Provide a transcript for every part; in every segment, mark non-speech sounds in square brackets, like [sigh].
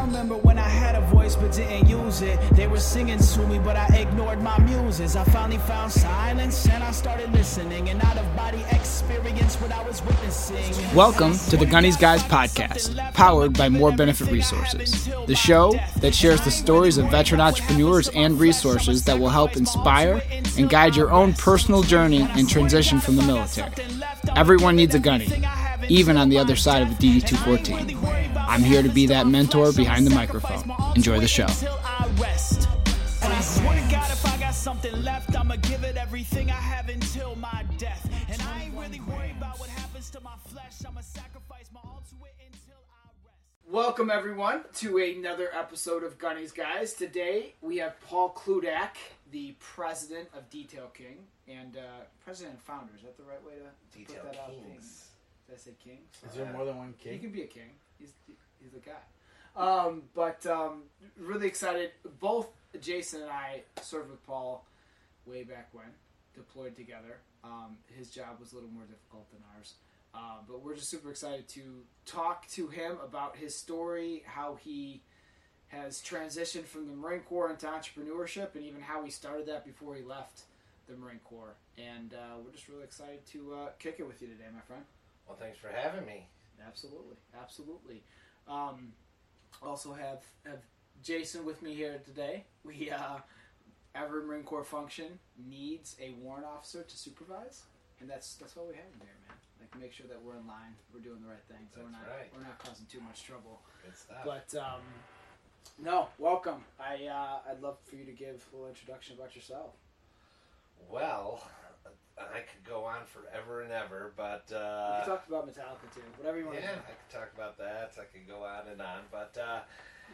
I remember when I had a voice but didn't use it. They were singing to me, but I ignored my muses. I finally found silence and I started listening. And out of body experience, what I was witnessing. Welcome to the Gunny's Guys podcast, powered by More Benefit Resources, the show that shares the stories of veteran entrepreneurs and resources that will help inspire and guide your own personal journey and transition from the military. Everyone needs a gunny, even on the other side of a DD 214. I'm here to be that mentor behind the microphone. Enjoy the show. Till I rest. And I swear to God, if I got something left, I'ma give it everything I have until my death. And I ain't really worried about what happens to my flesh. I'ma sacrifice my all to it until I rest. Welcome, everyone, to another episode of Gunny's Guys. Today we have Paul Kludac, the president of Detail King and uh, president and founder. Is that the right way to Detail put that out? Kings. Did I say king? Is there more than one king? He can be a king. He's he's the guy. Um, but um, really excited. Both Jason and I served with Paul way back when, deployed together. Um, his job was a little more difficult than ours. Uh, but we're just super excited to talk to him about his story, how he has transitioned from the Marine Corps into entrepreneurship, and even how he started that before he left the Marine Corps. And uh, we're just really excited to uh, kick it with you today, my friend. Well, thanks for having me. Absolutely, absolutely. Um, also have have Jason with me here today. We uh, every Marine Corps function needs a warrant officer to supervise, and that's that's why we have him here, man. Like make sure that we're in line, we're doing the right thing, so we're not right. we're not causing too much trouble. Good stuff. But um, no, welcome. I uh, I'd love for you to give a little introduction about yourself. well, I could go on forever and ever, but you uh, talked about Metallica too, whatever you want yeah, to. I could talk about that. I could go on and on, but uh,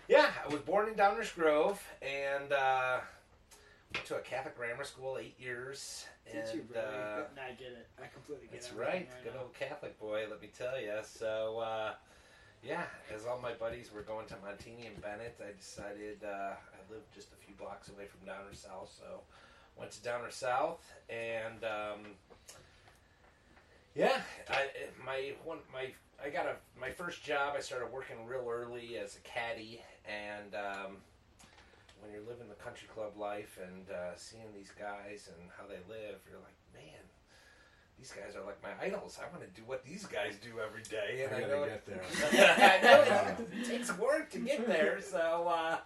yeah, I was born in Downers Grove and uh, went to a Catholic grammar school eight years. Did you and, really? uh, I get it. I completely get That's it. right. Good old Catholic boy, let me tell you. So, uh, yeah, as all my buddies were going to Montini and Benet, I decided uh, I lived just a few blocks away from Downers South, so went to Downer South, and um, yeah, I my one my I got a my first job. I started working real early as a caddy, and um, when you're living the country club life and uh, seeing these guys and how they live, you're like, man, these guys are like my idols. I want to do what these guys do every day, and I I, know get there. [laughs] I know it [laughs] takes work to get there. So, uh,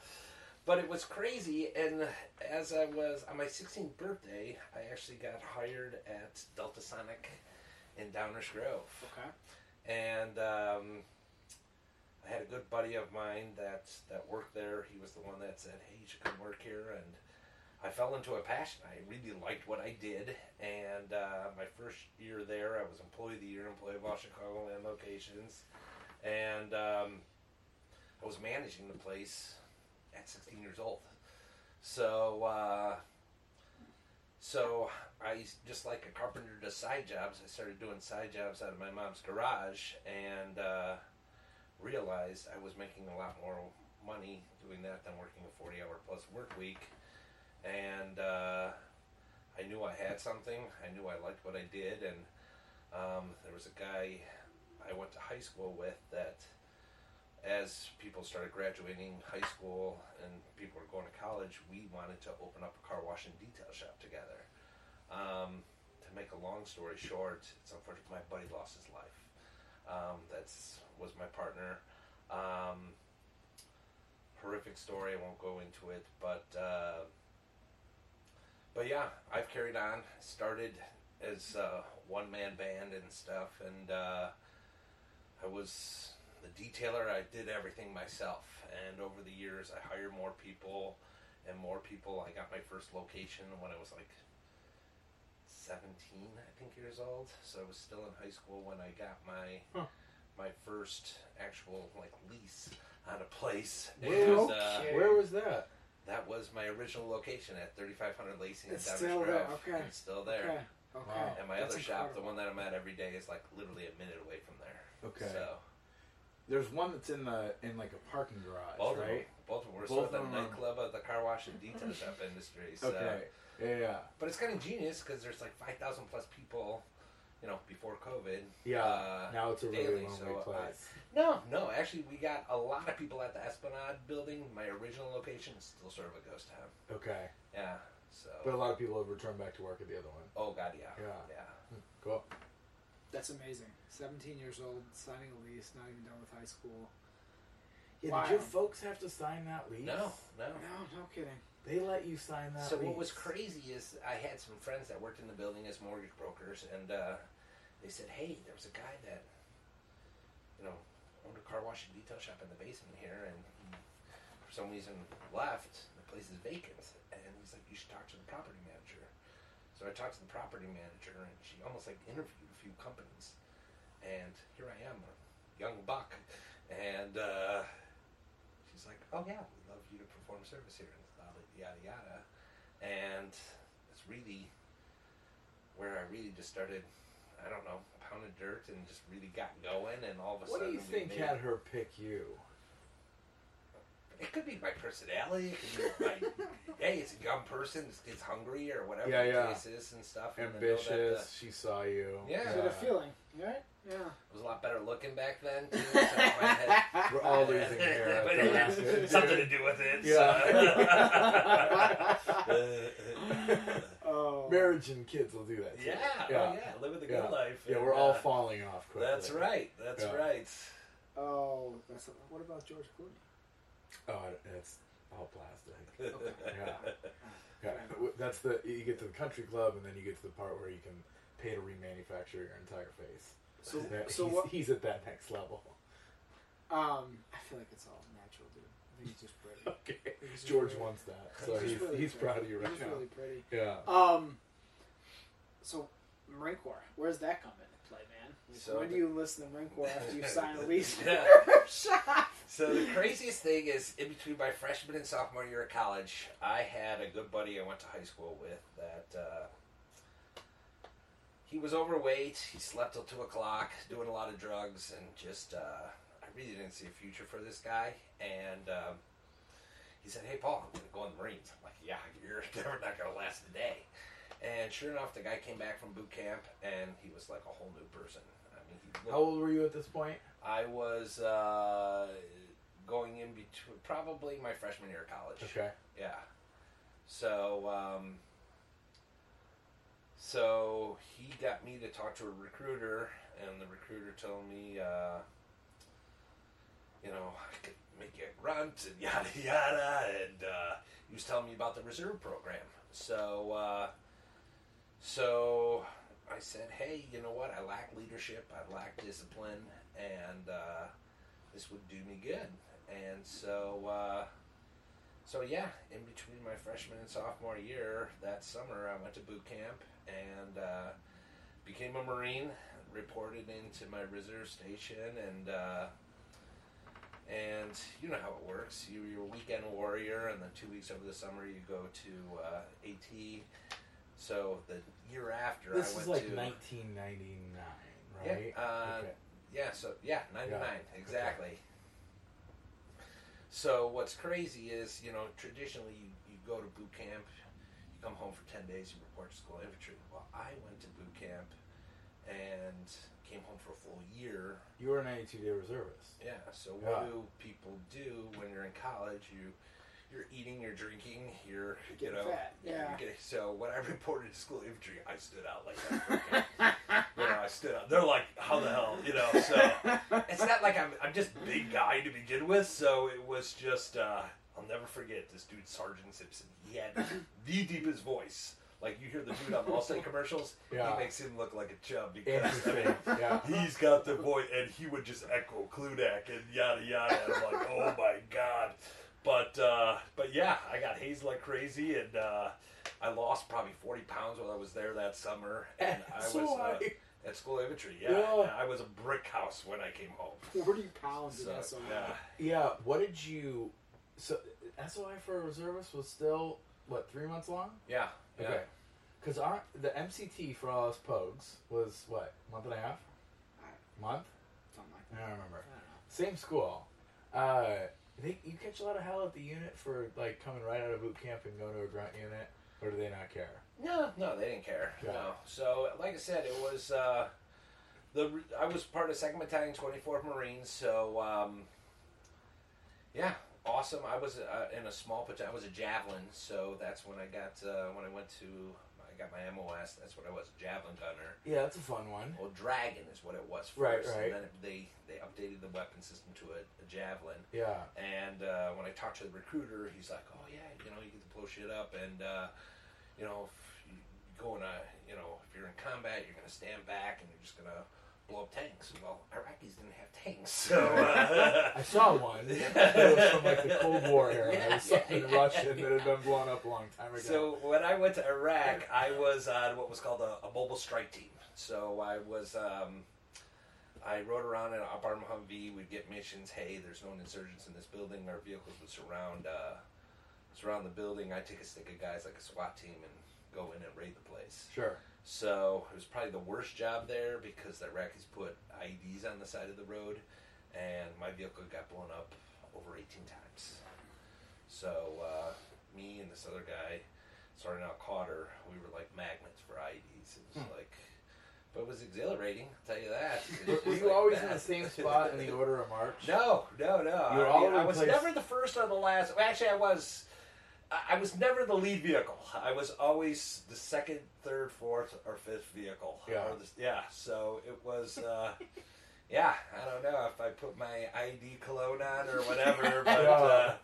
but it was crazy. And as I was on my 16th birthday, I actually got hired at Delta Sonic in Downers Grove Okay. and um, I had a good buddy of mine that that worked there. He was the one that said, "Hey, you should come work here." And I fell into a passion. I really liked what I did. And uh, my first year there, I was Employee of the Year, Employee of all Chicagoland locations, and um, I was managing the place at 16 years old. So. Uh, so I just like a carpenter does side jobs. I started doing side jobs out of my mom's garage and uh, realized I was making a lot more money doing that than working a forty-hour plus work week. And uh, I knew I had something. I knew I liked what I did, and um, there was a guy I went to high school with that. As people started graduating high school and people were going to college, we wanted to open up a car wash and detail shop together. Um, to make a long story short, it's unfortunate my buddy lost his life. Um, was my partner. Um, horrific story. I won't go into it, but uh, but yeah, I've carried on. Started as a one man band and stuff, and uh, I was the detailer. I did everything myself, and over the years, I hired more people and more people. I got my first location when I was like 17, I think, years old. So I was still in high school when I got my Huh. my first actual like lease on a place. Where, And, uh, where was that? that was my original location at 3500 Lacey in It's Downers still there, Grove. okay. It's still there. Okay. Okay. Wow. And my That's other shop, the one that I'm at every day, is like literally a minute away from there. Okay. So There's one that's in the in like a parking garage, both of them, right? both of them were Both sort of the of nightclub of the car wash and detail shop [laughs] industry. So. Okay. Yeah, yeah. But it's kind of genius because there's like 5,000 plus people you know, before COVID. Yeah. uh, now it's a really daily, lonely so I- place. No, no. Actually, we got a lot of people at the Esplanade building. My original location is still sort of a ghost town. okay. Yeah. So. But a lot of people have returned back to work at the other one. oh God, yeah. Yeah. Yeah. Cool. That's amazing. 17 years old, signing a lease, not even done with high school. Yeah, Wow. did your folks have to sign that lease? No, no. No, no kidding. They let you sign that So lease. what was crazy is I had some friends that worked in the building as mortgage brokers, and uh, they said, "Hey, there was a guy that, you know, owned a car wash and detail shop in the basement here, and he, for some reason, left. The place is vacant, and he's like, you should talk to the property manager." So I talked to the property manager, and she almost like interviewed a few companies, and here I am, a young buck, and uh, she's like, "Oh yeah, we'd love you to perform service here," and yada yada, and it's really where I really just started. I don't know, pounding dirt and just really got going, and all of a What do sudden, you think made- had her pick you? It could be my personality. It could be my, [laughs] hey, it's a young person. This kid's hungry or whatever Yeah, the yeah. case is and stuff. and to know Ambitious. She saw you. Yeah. Is it a feeling? Right? Yeah. I was a lot better looking back then too. So had, [laughs] We're all losing hair. [laughs] But it ask had it. something to do with it. Yeah. so. Oh. Marriage and kids will do that. too. yeah, Yeah. oh, yeah, living the good Yeah. life. Yeah, and, we're all uh, falling off quickly. That's right. That's Yeah. right. Oh, that's what about George Clooney? Oh, it's all plastic. [laughs] Yeah. Yeah, that's the you get to the country club and then you get to the part where you can pay to remanufacture your entire face. So, [laughs] That- so he's, what? he's at that next level. Um, I feel like it's all natural, dude. I think he's just pretty. [laughs] Okay, He's just George really- wants that, so just he's really he's proud of you right he's now. really pretty. Yeah. Um, so Marine Corps, where does that come into play, man? So when do you enlist in the Marine Corps after you sign a [laughs] lease? Yeah. So the craziest thing is, in between my freshman and sophomore year of college, I had a good buddy I went to high school with that uh, he was overweight. He slept till two o'clock, doing a lot of drugs, and just uh, I really didn't see a future for this guy. And um, he said, "Hey, Paul, I'm going to go in the Marines." I'm like, "Yeah, [laughs] you're never not going to last a day." And sure enough, the guy came back from boot camp, and he was like a whole new person. I mean, he looked How old were you at this point? I was uh, going in between probably my freshman year of college. Okay. Yeah. So, um, so he got me to talk to a recruiter, and the recruiter told me, uh, you know, I could make you a grunt and [laughs] yada yada, and uh, he was telling me about the reserve program. So, uh, so I said, hey, you know what? I lack leadership. I lack discipline, and uh, this would do me good. And so, uh, so yeah, in between my freshman and sophomore year, that summer I went to boot camp and uh, became a Marine. Reported into my reserve station, and uh, and you know how it works. You, you're a weekend warrior, and then two weeks over the summer you go to uh, AT. So the year after, This I is like to 1999, Yeah, right? uh, okay. yeah, so yeah, ninety nine Yeah, exactly. So what's crazy is you know traditionally you, you go to boot camp, you come home for ten days, you report to school infantry. Well, I went to boot camp and came home for a full year. You were an 92 day reservist. Yeah. So Yeah. what do people do when you're in college? You you're eating, you're drinking, you're you know. fat, yeah. you're getting- so when I [laughs] reported to school infantry, I stood out like that. for a camp. you know, I stood out. They're like, how the hell, you know? So it's not like I'm I'm just big guy to begin with. So it was just uh, I'll never forget this dude, Sergeant Simpson. He had [laughs] the deepest voice. Like you hear the dude on Allstate [laughs] commercials, Yeah. he makes him look like a chub because I mean, yeah. he's got the voice, and he would just echo Kludac and yada yada. And I'm like, oh my god. But uh, but yeah, I got hazed like crazy, and uh, I lost probably 40 pounds while I was there that summer. And I was uh, I- at school infantry. Yeah, Yeah. I was a brick house when I came home. 40 pounds in So, SOI. yeah. Yeah, what did you? So SOI for a reservist was still what three months long? Yeah. Yeah. Okay, because our the MCT for all us pogues was what month and a half, month? Something like I don't remember. I don't know. Same school. Uh, they, you catch a lot of hell at the unit for like coming right out of boot camp and going to a grunt unit. or do they not care? No, no, they didn't care. Yeah. No. So, like I said, it was uh, the I was part of Second Battalion, Twenty Fourth Marines. So, um, yeah, awesome. I was uh, in a small battalion. I was a javelin. So that's when I got uh, when I went to got my MOS. That's what I was, javelin gunner. Yeah, that's a fun one. Well, Dragon is what it was first, Right, right. and then it, they they updated the weapon system to a, a javelin. Yeah. And uh, when I talked to the recruiter, he's like, "Oh yeah, you know, you get to blow shit up, and uh, you know, if you go in a, you know, if you're in combat, you're gonna stand back and you're just gonna blow up tanks." Well, Iraqis didn't have tanks, so [laughs] uh, I saw one. It was from like the Cold War era. [laughs] Yeah, it was something yeah, yeah. Russian that had been blown up a long time ago. So when I went to Iraq, I was on what was called a, a mobile strike team. So I was, um, I rode around in an up arm Humvee. We'd get missions. Hey, there's known insurgents in this building. Our vehicles would surround, uh, surround the building. I'd take a stick of guys like a SWAT team and go in and raid the place. sure. So it was probably the worst job there because the Iraqis put IEDs on the side of the road, and my vehicle got blown up over 18 times. So uh, me and this other guy, starting out Cotter, we were like magnets for IEDs. It was like, but it was exhilarating. I'll tell you that. Were you like always in the same spot in the order of [laughs] march? No, no, no. You were I, mean, I was place. never the first or the last. Actually, I was. I- I was never the lead vehicle. I was always the second, third, fourth, or fifth vehicle. Yeah. Or the, yeah. So it was. Uh, [laughs] yeah, I don't know if I put my ID cologne on or whatever, [laughs] but uh,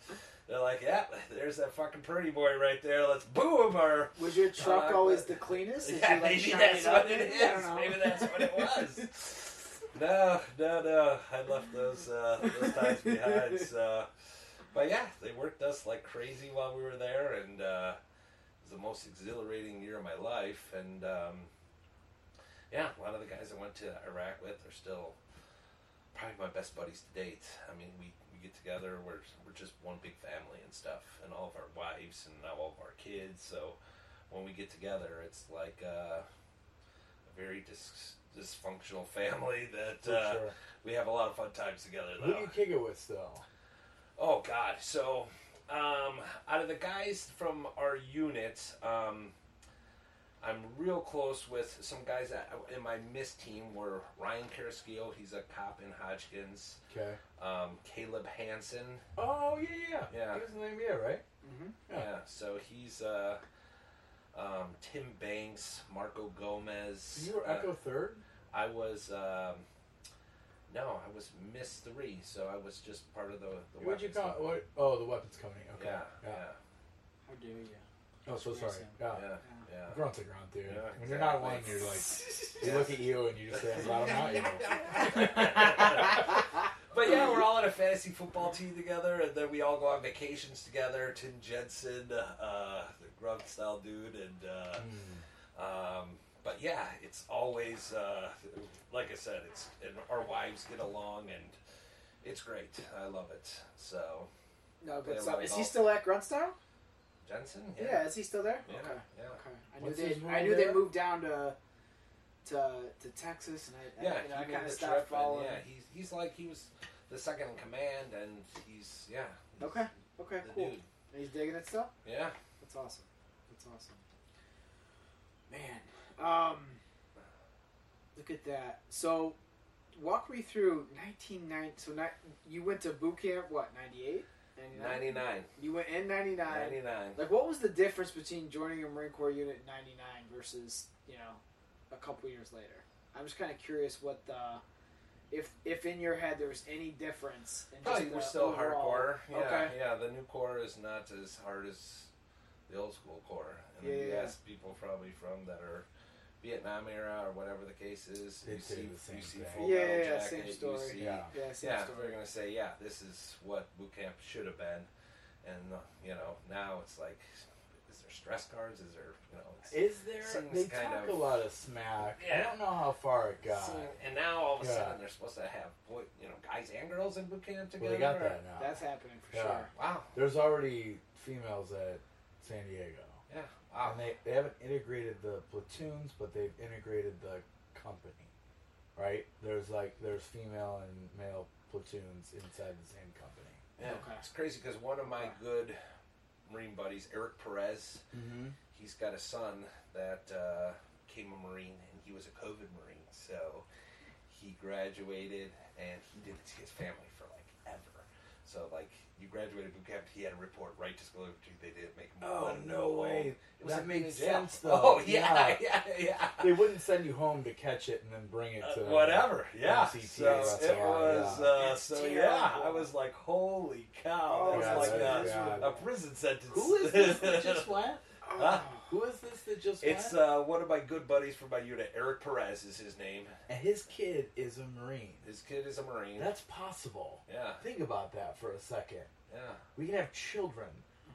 they're like, "Yeah, there's that fucking pretty boy right there. Let's boo him." Or Was your truck Uh, always but- the cleanest? Did [laughs] yeah, you, like, maybe shine that's it what it in I don't is. Maybe that's what it was. no, no, no. I left those uh, those times behind. So, but yeah, they worked us like crazy while we were there, and uh, it was the most exhilarating year of my life. And um, yeah, a lot of the guys I went to Iraq with are still probably my best buddies to date. I mean, we, we get together. We're we're just one big family and stuff, and all of our wives and now all of our kids. So when we get together, it's like uh, a very dis- dysfunctional [laughs] family that uh, sure. we have a lot of fun times together. Who do you kick it with still? Oh God! So, um, out of the guys from our unit, um, I'm real close with some guys that in my miss team were Ryan Carrasquillo. He's a cop in Hodgkins. Okay. Um, Caleb Hansen. Oh yeah, yeah, Yeah. He was in the NBA, right? Mhm. Yeah. Yeah. So he's uh, um, Tim Banks, Marco Gomez. You were Uh, Echo third. I was. No, I was miss three, so I was just part of the. the What'd you weapons call? team. What? Oh, the weapons company. Okay. Yeah, yeah, How dare you? Oh, so sorry. Racing. Yeah. yeah, yeah. Grunt's a grunt, dude. Yeah, when you're not one, exactly. you're like, you look at you and you just say, I'm glad I'm not you. [laughs] [laughs] But yeah, we're all on a fantasy football team together, and then we all go on vacations together. Tim Jensen, uh, the grunt style dude, and uh, Hmm. um, but yeah, it's always uh, like I said, it's and our wives get along, and it's great. I love it. So No, Play good stuff. Is he still at Grunt Style? Jensen, Yeah. is he still there? Yeah, Okay. yeah. Okay. I knew they. I role knew they moved down to to to Texas, and I, yeah, I, you know, I he kind made of the stopped trip, following. yeah, he's he's like he was the second in command, and he's yeah, he's Okay. Okay. Cool. dude. And he's digging it still. Yeah. That's awesome. That's awesome. Man, um, look at that. So, walk me through 1990. So, ni- you went to boot camp. What 98? 99. You went in 99. 99. Like, what was the difference between joining a Marine Corps unit in '99 versus you know a couple years later? I'm just kind of curious what the if if in your head there was any difference. In Probably we're still overall- hardcore. Yeah, Okay. yeah. The new core is not as hard as the old school core. And Yeah, you yeah. ask people probably from that are Vietnam era or whatever the case is. They'd you see, the same you see thing. full Yeah, metal yeah, yeah, jacket, same you story. see- Yeah. Yeah, same yeah, story. they're gonna say, yeah, this is what boot camp should have been, and uh, you know now it's like, is there stress cards? Is there, you know, Is there? They kind talk of- a lot of smack. I don't know how far it got. See, and now all of a Yeah. sudden they're supposed to have boy, you know, guys and girls in boot camp Well, together. they got that now. That's happening for Yeah. sure. Wow. There's already females at San Diego. Yeah. And they, they haven't integrated the platoons, but they've integrated the company. Right? There's like there's female and male platoons inside the same company. Yeah, Okay. it's crazy because one of my good Marine buddies, Eric Perez, Mm-hmm. he's got a son that uh, came a Marine, and he was a COVID Marine. So he graduated, and he didn't see his family for like ever. So like you graduated boot camp, he had a report right to school. They didn't make him. Oh, let no way. home. It That like being makes sense, though. Oh yeah, Yeah. [laughs] yeah, yeah. They wouldn't send you home to catch it and then bring it to Uh, whatever. Yeah. MCT So or SOI, it was. yeah. Uh, so terrible. yeah, I was like, holy cow! Oh, That's that's like bad. a, a prison sentence. Who is this that [laughs] just went? Huh? Who is this that just It's went? uh, one of my good buddies from my unit. Eric Perez is his name. and his kid is a Marine. His kid is a Marine. That's possible. yeah, Think about that for a second. yeah. We can have children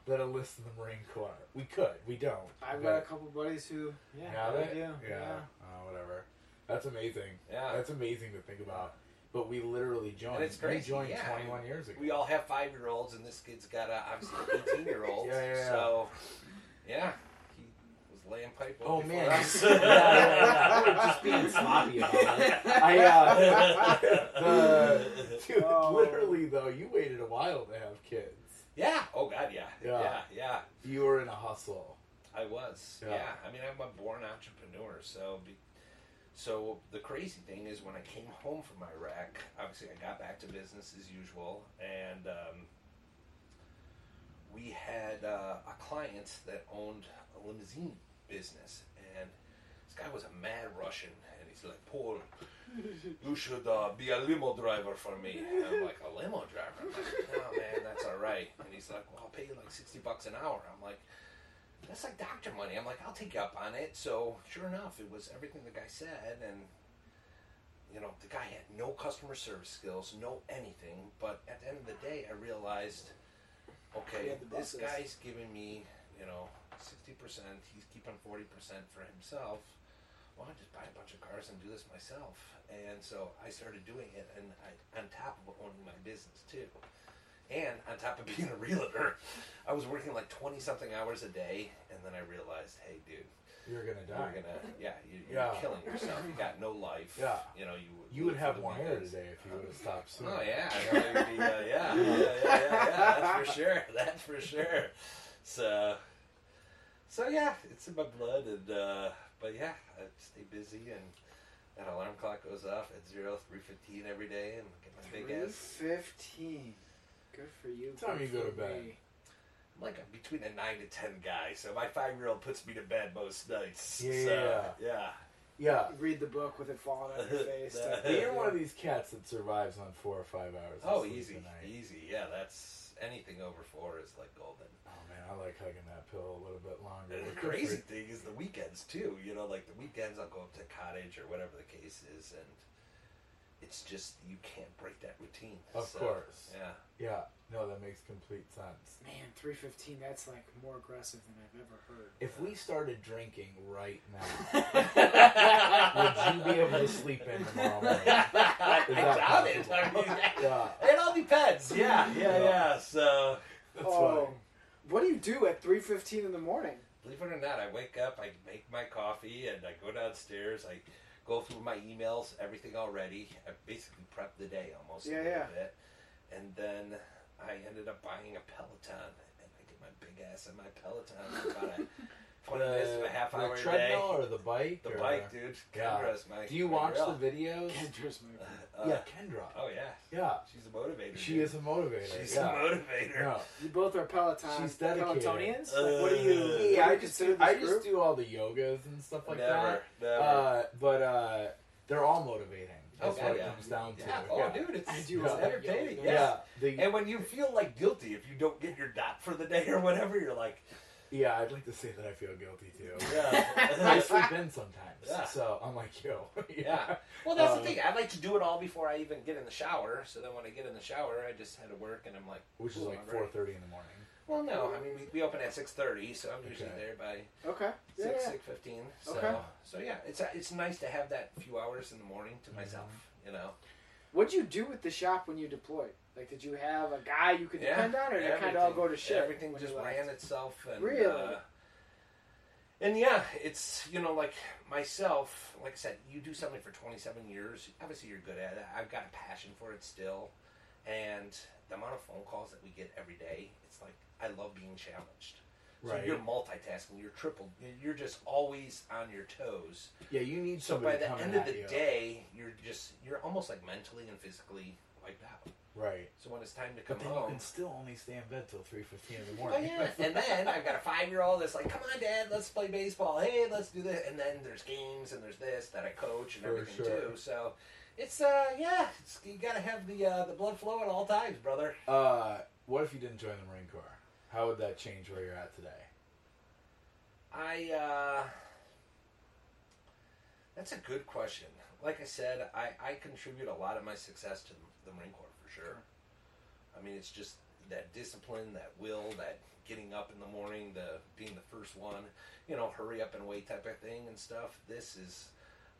that enlist in the Marine Corps. We could. We don't. I've got a couple buddies who, yeah, Have it? do. Yeah. Yeah. Oh, whatever. That's amazing. Yeah. That's amazing to think about. But we literally joined. And it's We joined yeah. 21 years ago. We all have five year olds, and this kid's got a, obviously an 18 year old. [laughs] Yeah, yeah, yeah. So, yeah, he was laying pipe. Oh before man, us. [laughs] yeah, yeah, yeah. We were just being sloppy about it. I, uh, [laughs] the, dude, Oh. literally though, you waited a while to have kids. yeah. Oh God, yeah. Yeah. yeah, yeah. You were in a hustle. I was. Yeah. Yeah. I mean, I'm a born entrepreneur. So, be, so the crazy thing is, when I came home from Iraq, obviously I got back to business as usual, and um, we had uh, a client that owned a limousine business, and this guy was a mad Russian, and he's like, Paul. You should uh, be a limo driver for me. And I'm like, a limo driver? I'm like, oh man, that's all right. And he's like, well, I'll pay you like 60 bucks an hour. I'm like, that's like doctor money. I'm like, I'll take you up on it. So sure enough, it was everything the guy said, and you know, the guy had no customer service skills, no anything. But at the end of the day, I realized, okay, this guy's giving me, you know, sixty percent. He's keeping forty percent for himself. Well, I just buy a bunch of cars and do this myself. And so I started doing it, and I, on top of owning my business too. And on top of [laughs] being a realtor, I was working like 20 something hours a day. And then I realized, hey, dude, You're gonna you're die. gonna, yeah, you, you're Yeah. killing yourself. You got no life. Yeah. You know, you You would have more hair today if you would have stopped sooner. Oh yeah, I know, it would be, uh, yeah, yeah, yeah, yeah, yeah, That's for sure. [laughs] That's for sure. So, so yeah, it's in my blood, and uh, but yeah, I stay busy, and that alarm clock goes off at zero three fifteen every day, and get my big ass. fifteen. Good for you. Time good you go to bed. me. I'm like a, between a nine to ten guy, so my five year old puts me to bed most nights. Yeah, so, yeah, yeah. Yeah. Read the book with it falling on your [laughs] face. That- [laughs] you're one of these cats that survives on four or five hours. of Oh, sleep easy, a night. easy. Yeah, that's anything over four is like golden. Man, I like hugging that pillow a little bit longer. And the Good for- crazy thing is the weekends too. You know, like the weekends I'll go up to cottage or whatever the case is, and it's just you can't break that routine. Of So, course. Yeah. Yeah, no, that makes complete sense. Man, three fifteen. That's like more aggressive than I've ever heard. If we started drinking right now, [laughs] would you be able to sleep in tomorrow morning? I [laughs] Is that doubt it. possible? I mean, Yeah, it all depends. Yeah, yeah, Yeah. yeah. So, that's oh, fine. What do you do at three fifteen in the morning? believe it or not, I wake up, I make my coffee, and I go downstairs. I go through my emails, everything already. I basically prep the day almost Yeah, a little yeah. bit, and then I ended up buying a Peloton, and I get my big ass in my Peloton for about a twenty minutes to a half the hour a day. treadmill or the bike? The or- bike, dude. Yeah. Kendra's my. Do you my watch girl. the videos? Kendra's my Uh, yeah, Kendra. Oh yeah. Yeah, She's a motivator. she dude. is a motivator. She's yeah. a motivator. No. You both are Peloton. She's dedicated. Pelotonians. Like, what do you? Uh, do Yeah, I just do, I this just do all the yogas and stuff like never, that. never. Uh, but uh, they're all motivating. That's Okay, what yeah. it comes down to. yeah. Oh, yeah. dude, it's, it's do all that entertaining. yoga. Yeah. Yeah, the, And when you feel like guilty if you don't get your dot for the day or whatever, you're like, yeah, I'd like to say that I feel guilty too. yeah, [laughs] I sleep in sometimes, Yeah. so I'm like, yo, [laughs] yeah. Well, that's Um, the thing. I like to do it all before I even get in the shower. So then when I get in the shower, I just had to work, and I'm like, which is like 4:30 in the morning. Well, no, I mean we, we open at six thirty, so I'm usually Okay. there by Okay. Yeah, six yeah. six fifteen. So Okay. so yeah, it's it's nice to have that few hours in the morning to myself. You know, What'd you do with the shop when you deployed? Like, did you have a guy you could Yeah, depend on, or did it kind of all go to shit? Everything when just you left? ran itself, and Really? uh, and yeah, it's you know like myself. Like I said, you do something for 27 years. Obviously, you're good at it. I've got a passion for it still, and the amount of phone calls that we get every day, it's like I love being challenged. So Right. you're multitasking. You're triple. You're just always on your toes. Yeah, you need So by the end of the you. day, you're just you're almost like mentally and physically wiped out. Right? So when it's time to come But then you home, can still only stay in bed till three fifteen in the Oh morning. yeah, and then I've got a five-year-old that's like, "Come on, Dad, let's play baseball. Hey, let's do this." And then there's games and there's this that I coach and For everything sure. too. So it's uh yeah, it's, you got to have the uh, the blood flow at all times, brother. Uh, what if you didn't join the Marine Corps? How would that change where you're at today? I uh, that's a good question. Like I said, I I contribute a lot of my success to the Marine Corps sure. I mean, it's just that discipline, that will, that getting up in the morning, the being the first one, you know, hurry up and wait type of thing and stuff. This is,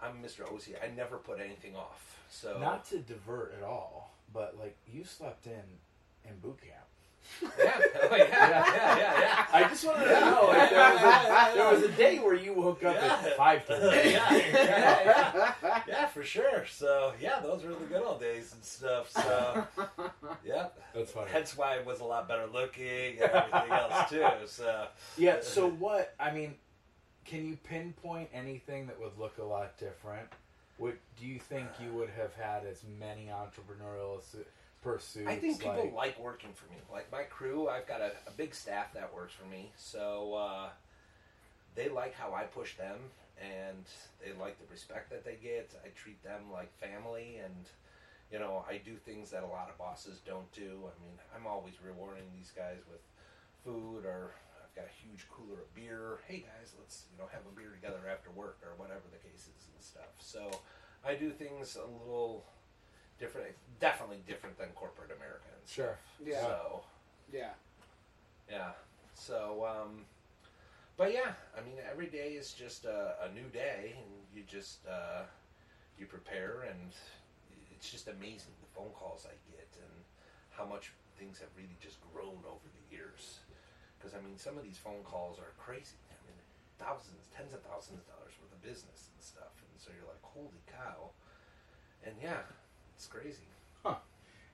I'm Mr. OC. I never put anything off. So Not to divert at all, but like you slept in in boot camp. Yeah, oh, yeah, yeah, yeah, yeah. I just wanted to know if there was, Yeah, yeah, a, there was a day where you woke up Yeah. at five thirty. yeah, yeah, yeah, [laughs] yeah, for sure. So yeah, those were the good old days and stuff. So yeah, That's funny. hence why I was a lot better looking and everything else too. So Yeah. So what? I mean, can you pinpoint anything that would look a lot different? Would do you think you would have had as many entrepreneurial pursuits? I think people like, like working for me. Like my crew, I've got a, a big staff that works for me, so uh, they like how I push them, and they like the respect that they get. I treat them like family, and you know, I do things that a lot of bosses don't do. I mean, I'm always rewarding these guys with food, or I've got a huge cooler of beer. Hey guys, let's you know have a beer together after work, or whatever the case is and stuff. So I do things a little different, definitely different than corporate America. And Sure. stuff. Yeah. So yeah. yeah. So um, but yeah, I mean, every day is just a, a new day, and you just uh, you prepare, and it's just amazing the phone calls I get and how much things have really just grown over the years. Because I mean, some of these phone calls are crazy. I mean, thousands, tens of thousands of dollars worth of business and stuff, and so you're like, holy cow! And yeah, it's crazy. Huh.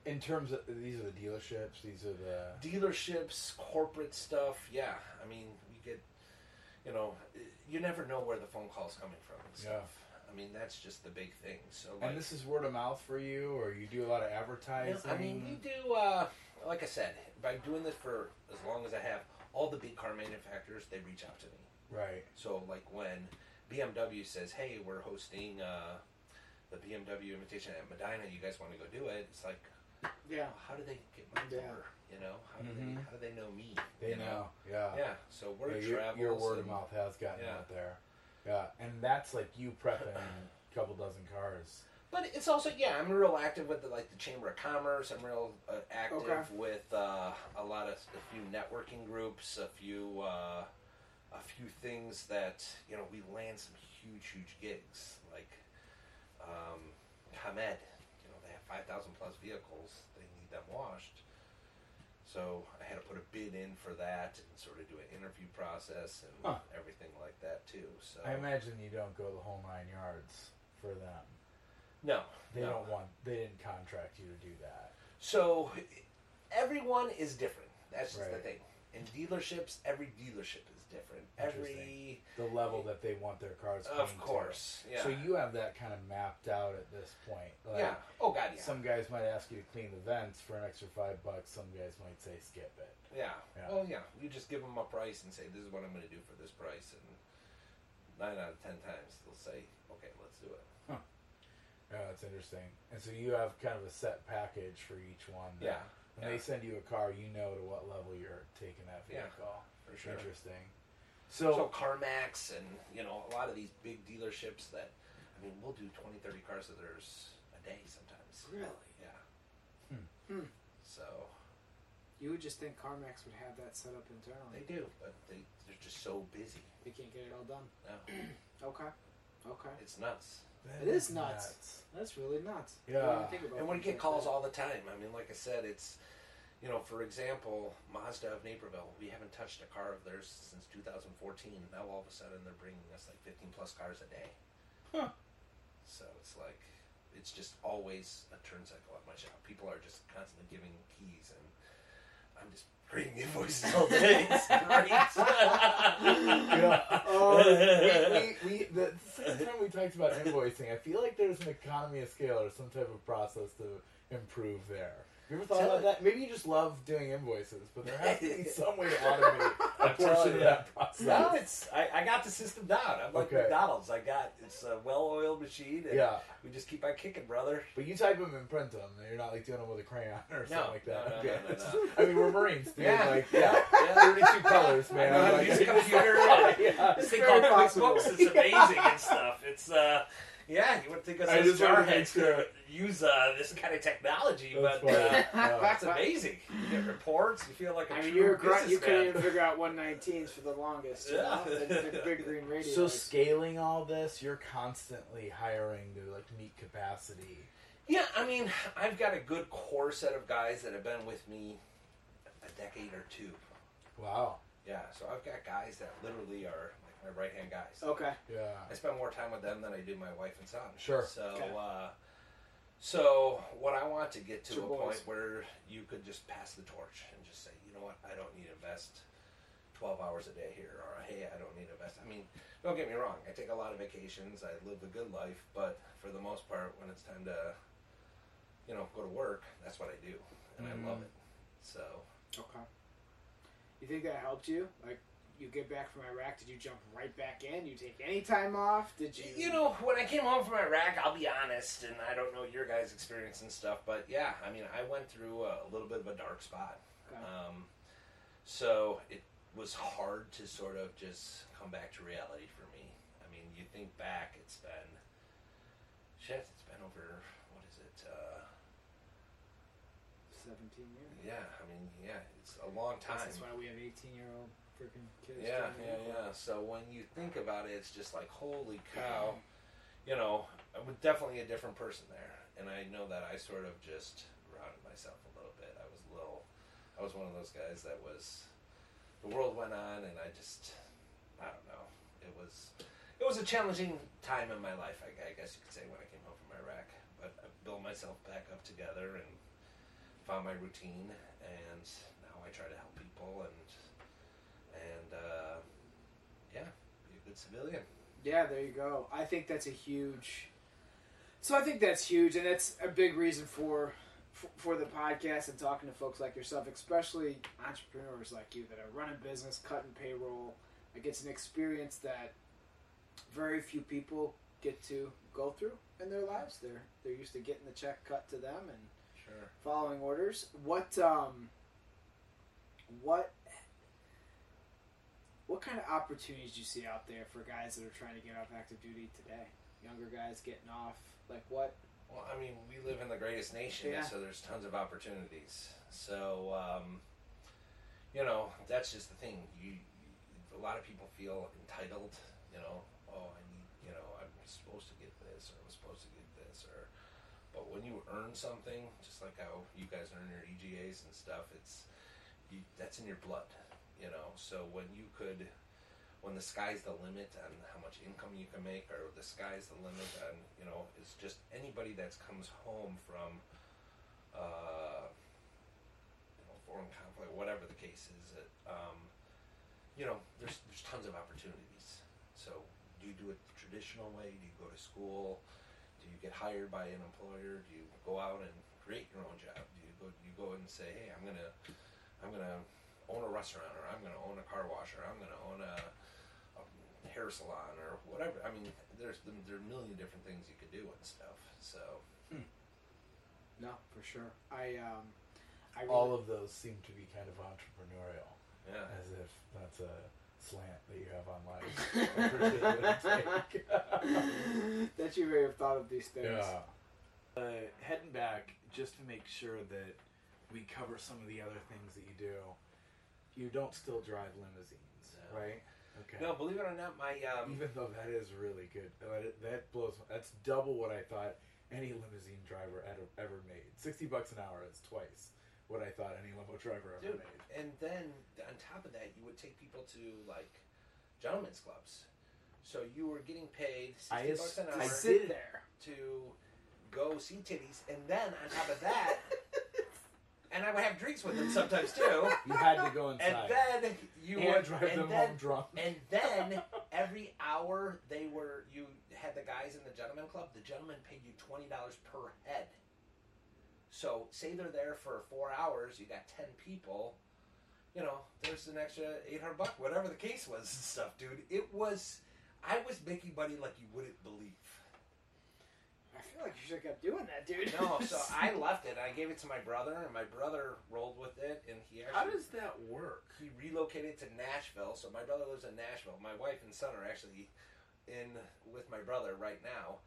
In terms of these are the dealerships. These are the dealerships, corporate stuff. Yeah, I mean, we get, you know, you never know where the phone call's coming from and stuff. I mean, that's just the big thing. So, like, and this is word of mouth for you, or you do a lot of you advertising. know, I mean, you do. Uh, like I said, by doing this for as long as I have, all the big car manufacturers they reach out to me. right. So, like when BMW says, "Hey, we're hosting uh, the BMW invitation at Medina. You guys want to go do it?" It's like, Yeah. how do they get my Yeah. number? You know, how do Mhm. they how do they know me? They you know. Yeah. Yeah. So Yeah, word your, travels. your word of mouth has gotten Yeah. out there. Yeah, and that's like you prepping [laughs] a couple dozen cars. But it's also yeah, I'm real active with the, like the Chamber of Commerce. I'm real uh, active Okay. with uh, a lot of a few networking groups, a few uh, a few things that you know we land some huge huge gigs like um. You know they have five thousand plus vehicles. They need them washed. So I had to put a bid in for that and sort of do an interview process and Huh. everything like that too. So I imagine you don't go the whole nine yards for them. no, They no. don't want. They didn't contract you to do that. So everyone is different. That's just the Right. thing. In dealerships, every dealership is different. Every The level that they want their cars. of course, yeah, So you have that kind of mapped out at this point. Like, yeah. Oh god, yeah, Some guys might ask you to clean the vents for an extra five bucks. Some guys might say skip it. yeah. Yeah. Well, yeah. You just give them a price and say, "This is what I'm going to do for this price," and nine out of ten times they'll say, "Okay, let's do it." Huh. Yeah, that's interesting. And so you have kind of a set package for each one. that Yeah, When yeah. they send you a car, you know to what level you're taking that vehicle. Yeah, vehicle. for sure. Interesting. So, So, CarMax and you know a lot of these big dealerships that I mean we'll do 20, 30 cars of theirs a day sometimes. Really? Yeah. Hmm. So You would just think CarMax would have that set up internally. They do, but they they're just so busy. They can't get it all done. No, [clears throat] Okay. Okay. it's nuts. That It is nuts. That's really nuts. Yeah. didn't think about And we things get like calls that. all the time. I mean, like I said, it's you know, for example, Mazda of Naperville, we haven't touched a car of theirs since 2014. Now all of a sudden they're bringing us like 15 plus cars a day. Huh. So it's like it's just always a turn cycle at my shop. People are just constantly giving keys and I'm just creating invoices all day. It's great. You know, Oh, we, we, we, the second time we talked about invoicing, I feel like there's an economy of scale or some type of process to improve there. You ever thought Tell about it. that? Maybe you just love doing invoices, but there has to be [laughs] some way [laughs] to automate a portion of that process. no, it's I, I got the system down. I'm like Okay. McDonald's. I got it's a well-oiled machine, and yeah, we just keep on kicking, brother. but you type them and print them. You're not like doing them with a crayon or something like that. no, no, okay. no, no, [laughs] I mean, we're Marines, dude. Yeah, like, yeah, yeah. yeah. 32 colors, man. I know how to Like, use a computer. and yeah. This thing very called possible. QuickBooks is amazing and stuff. It's uh, yeah, you would think us I as just wanted to make jarheads sure. could use uh, this kind of technology, That's but uh, funny. [laughs] Yeah. it's amazing. You get reports. You feel like a I mean, true you're a grunt. You couldn't businessman. even figure out 119s for the longest. You Yeah. know? the, the big green [laughs] radios. So scaling all this, you're constantly hiring to like meet capacity. Yeah, I mean, I've got a good core set of guys that have been with me a decade or two. Wow. Yeah, so I've got guys that literally are like my right hand guys. okay. Yeah. I spend more time with them than I do my wife and son. Sure. So, Okay. uh, so what I want to get to Two a boys. point where you could just pass the torch and just say, you know what, I don't need to invest twelve hours a day here, or hey, I don't need to invest. I mean, don't get me wrong. I take a lot of vacations. I live a good life, but for the most part, when it's time to, you know, go to work, that's what I do, and I love Mhm. it. So. Okay. You think that helped you? Like, you get back from Iraq, did you jump right back in? You take any time off? Did you? You know, when I came home from Iraq, I'll be honest, and I don't know your guys' experience and stuff, but yeah, I mean, I went through a, a little bit of a dark spot. Okay. Um, so it was hard to sort of just come back to reality for me. I mean, you think back, it's been shit. It's been over what is it? Uh, 17 years. yeah, I mean, yeah, it's a long time. That's why we have 18 year old freaking kids. Yeah, yeah, yeah. So when you think about it, it's just like, holy cow. You know, I'm definitely a different person there. And I know that I sort of just routed myself a little bit. I was a little, I was one of those guys that was, the world went on and I just, I don't know. It was, it was a challenging time in my life, I, I guess you could say, when I came home from Iraq. But I built myself back up together and found my routine. And now I try to help people and, and uh, yeah, be a good civilian. Yeah, there you go. I think that's a huge. So I think that's huge, and that's a big reason for for, the podcast and talking to folks like yourself, especially entrepreneurs like you that are running business, cutting payroll. Like it's an experience that very few people get to go through in their lives. They're they're used to getting the check cut to them and Sure. following orders. What um what what kind of opportunities do you see out there for guys that are trying to get off active duty today? Younger guys getting off, like what? Well, I mean, we live in the greatest nation, Yeah. so there's tons of opportunities. So, um, you know, that's just the thing. You, a lot of people feel entitled. You know, oh, I need, you know, I'm supposed to get this, or I'm supposed to get this, or. But when you earn something, just like how you guys earn your EGAs and stuff, it's you, that's in your blood. You know, so when you could when the sky's the limit on how much income you can make, or the sky's the limit on, you know, it's just anybody that comes home from, uh, you know, foreign conflict, whatever the case is, it, um, you know, there's there's tons of opportunities. So, do you do it the traditional way? Do you go to school? Do you get hired by an employer? Do you go out and create your own job? Do you go you go and say, hey, I'm gonna I'm gonna own a restaurant, or I'm gonna own a car wash, or I'm gonna own a a hair salon or whatever. I mean, there's there are a million different things you could do and stuff. So No, for sure. I um I really, All of those seem to be kind of entrepreneurial, yeah, as if that's a slant that you have on life. I appreciate that take. that you may have thought of these things. Yeah. Uh, heading back, just to make sure that we cover some of the other things that you do, you don't still drive limousines, No. right? Okay. no, believe it or not, my um, Even though that is really good, that, that blows. That's double what I thought any limousine driver ever, ever made. Sixty bucks an hour is twice what I thought any limo driver ever dude, made. and then on top of that, you would take people to like gentlemen's clubs. So you were getting paid sixty is- bucks an hour I sit there. to go see titties, and then on top of that, [laughs] and I would have drinks with them sometimes too. [laughs] You had to go inside. And then you And would drive and them then, home drunk. And then [laughs] every hour they were you had the guys in the gentleman club. The gentleman paid you twenty dollars per head. So say they're there for four hours, you got ten people. You know, there's an extra eight hundred buck, whatever the case was and stuff, dude. It was, I was making money like you wouldn't believe. I feel like you should have kept doing that, dude. No, [laughs] so I left it. I gave it to my brother, and my brother rolled with it, and he actually How does that work? he relocated to Nashville. So my brother lives in Nashville. My wife and son are actually in with my brother right now.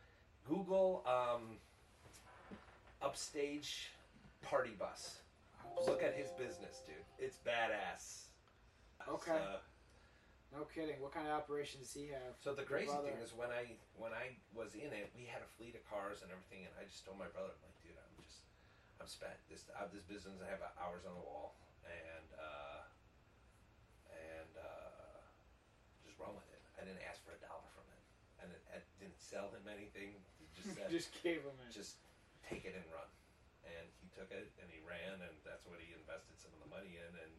Google um, upstage party bus. Look at his business, dude. It's badass. Okay. Uh, No kidding. What kind of operations does he have? so the crazy thing is when I when I was in it, we had a fleet of cars and everything, and I just told my brother, I'm like, dude, I'm just I'm spent. This I have this business. I have hours on the wall, and uh, and uh, just run with it. I didn't ask for a dollar from him, and it, I didn't sell him anything. Just [laughs] said, just gave him it. just take it and run. And he took it and he ran, and that's what he invested some of the money in. And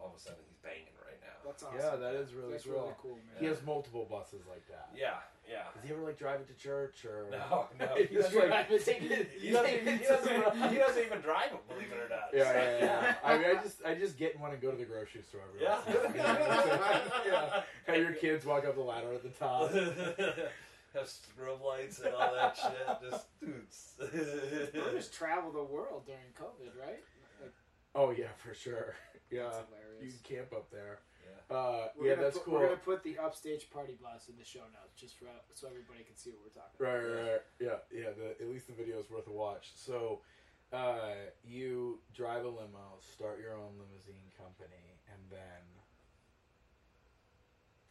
all of a sudden, he's banging right now. That's awesome. Yeah, that is really That's cool. really cool, man. He has multiple buses like that. Yeah, yeah. Does he ever like drive it to church or? No, no. He's [laughs] He doesn't, like- [laughs] he, doesn't, even- he, doesn't, he doesn't even drive them, believe it or not. Yeah, yeah, yeah. [laughs] I mean, I just, I just get one and go to the grocery store. Every Yeah. once in a while. yeah. Have your kids walk up the ladder at the top. Have strobe lights and all that shit. Just dudes. Bruce traveled the world during COVID, right? Like, Oh yeah, for sure. Yeah, That's you hilarious. can camp up there. Yeah. Uh, we're yeah, gonna that's put, cool. We're gonna put the upstage party bus in the show notes just for so everybody can see what we're talking Right, about. right, right. Yeah, yeah. The, at least the video is worth a watch. So, uh, you drive a limo, start your own limousine company, and then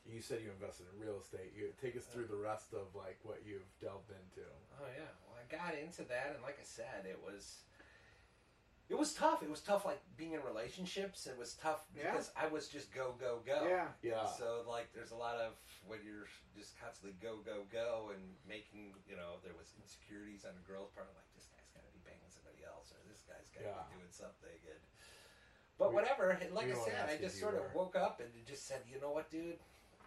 you said you invested in real estate. You take us through the rest of like what you've delved into. Oh yeah. Well, I got into that, and like I said, it was. It was tough. It was tough, like being in relationships. It was tough Yeah. because I was just go, go, go. Yeah. Yeah, So like, there's a lot of when you're just constantly go, go, go, and making, you know, there was insecurities on the girl's part, like this guy's got to be banging somebody else, or this guy's got to Yeah. be doing something. And but We- whatever. and Like I said, I just sort were. of woke up and just said, you know what, dude,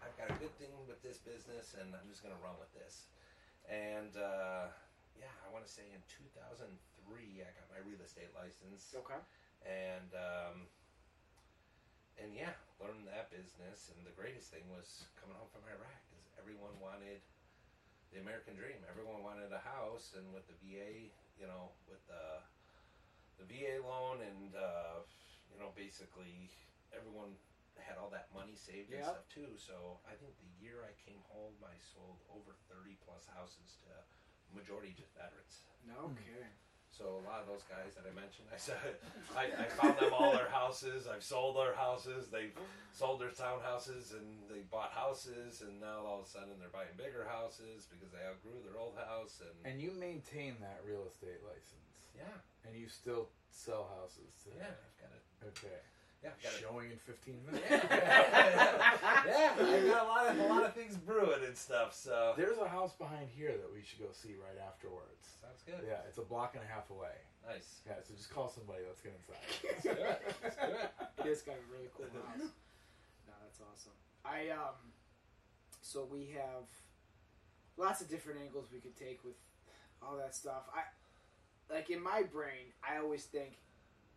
I've got a good thing with this business, and I'm just gonna run with this. And uh, yeah, I want to say in 2003, I got my real estate license Okay. and um, and yeah, learned that business. And the greatest thing was coming home from Iraq because everyone wanted the American dream. Everyone wanted a house, and with the VA, you know, with the the VA loan, and uh, you know, basically everyone had all that money saved and stuff too. So I think the year I came home, I sold over thirty plus houses to majority just veterans. No Hmm. So a lot of those guys that I mentioned, I said, I, I found them all their houses. I've sold their houses. They've sold their townhouses and they bought houses, and now all of a sudden they're buying bigger houses because they outgrew their old house. And, and you maintain that real estate license, yeah, and you still sell houses today. yeah, I've got it. Okay. Yeah, got it. Showing in 15 minutes. [laughs] yeah, I've got a lot of a lot of things brewing and stuff. So There's a house behind here that we should go see right afterwards. sounds good. Yeah, it's a block and a half away. Nice. Yeah, so just call somebody. Let's get inside. [laughs] Let's do it. Let's do it. It is kind of a really cool [laughs] house. No, that's awesome. I um, so we have lots of different angles we could take with all that stuff. I like in my brain, I always think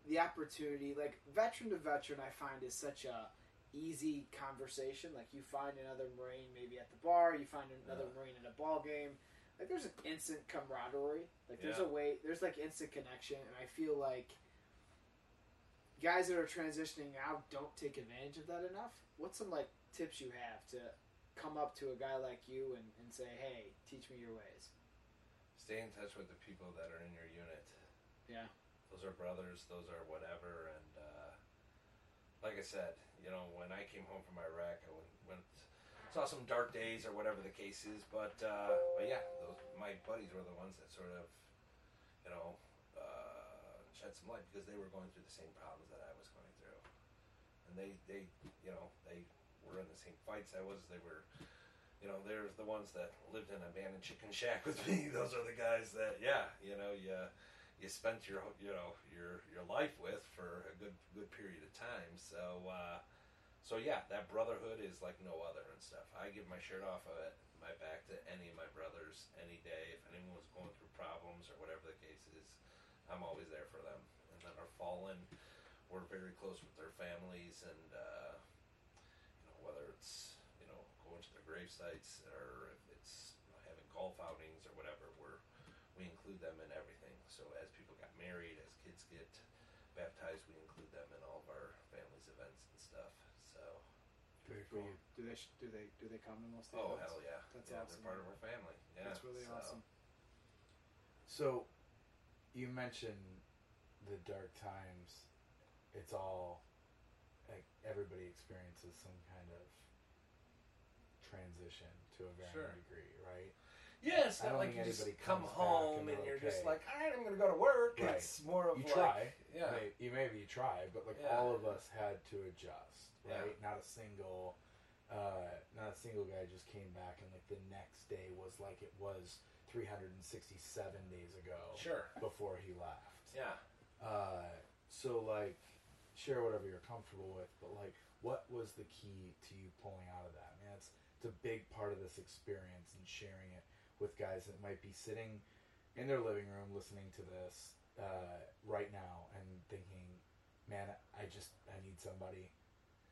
the opportunity, like veteran to veteran, I find is such a easy conversation. Like you find another Marine maybe at the bar, you find another Yeah. Marine at a ball game. Like there's an instant camaraderie. Like there's Yeah. a way, there's like instant connection, and I feel like guys that are transitioning out don't take advantage of that enough. What's some like tips you have to come up to a guy like you and, and say, "Hey, teach me your ways"? Stay in touch with the people that are in your unit. Yeah. Those are brothers, those are whatever. And uh, like I said, you know, when I came home from Iraq, I went, went saw some dark days or whatever the case is. But uh, but yeah, those, my buddies were the ones that sort of, you know, uh, shed some light because they were going through the same problems that I was going through, and they they you know they were in the same fights I was. They were. You know, there's the ones that lived in an abandoned chicken shack with me. [laughs] Those are the guys that, yeah, you know, you you spent your you know your your life with for a good good period of time. So uh, so yeah, that brotherhood is like no other and stuff. I give my shirt off of it, my back to any of my brothers any day. If anyone was going through problems or whatever the case is, I'm always there for them. And then our fallen, we're very close with their families, and uh, you know whether it's you know going to their grave sites or if it's you know, having golf outings or whatever, we're we include them in everything. So as people got married, as kids get baptized, we include them in all of our families' events and stuff. So Great for you. Do they do they do they come to most of the oh events? hell yeah, That's yeah, awesome. they're part of our family. Yeah, That's really so- awesome. So, you mentioned the dark times. It's all like everybody experiences some kind of transition to a varying Sure. degree, right? Yeah, it's I not don't like think you just anybody come home and and, you're just like, all right, I'm going to go to work. Right. It's more of You like, try, yeah, Maybe, you maybe you try, but like Yeah. all of us had to adjust, Yeah. right? Not a single, uh, not a single guy just came back and like the next day was like it was 367 days ago sure, before he left. yeah. Uh, so like, share whatever you're comfortable with, but like, what was the key to you pulling out of that? Man, it's it's a big part of this experience and sharing it with guys that might be sitting in their living room listening to this uh, right now and thinking, man, I just I need somebody,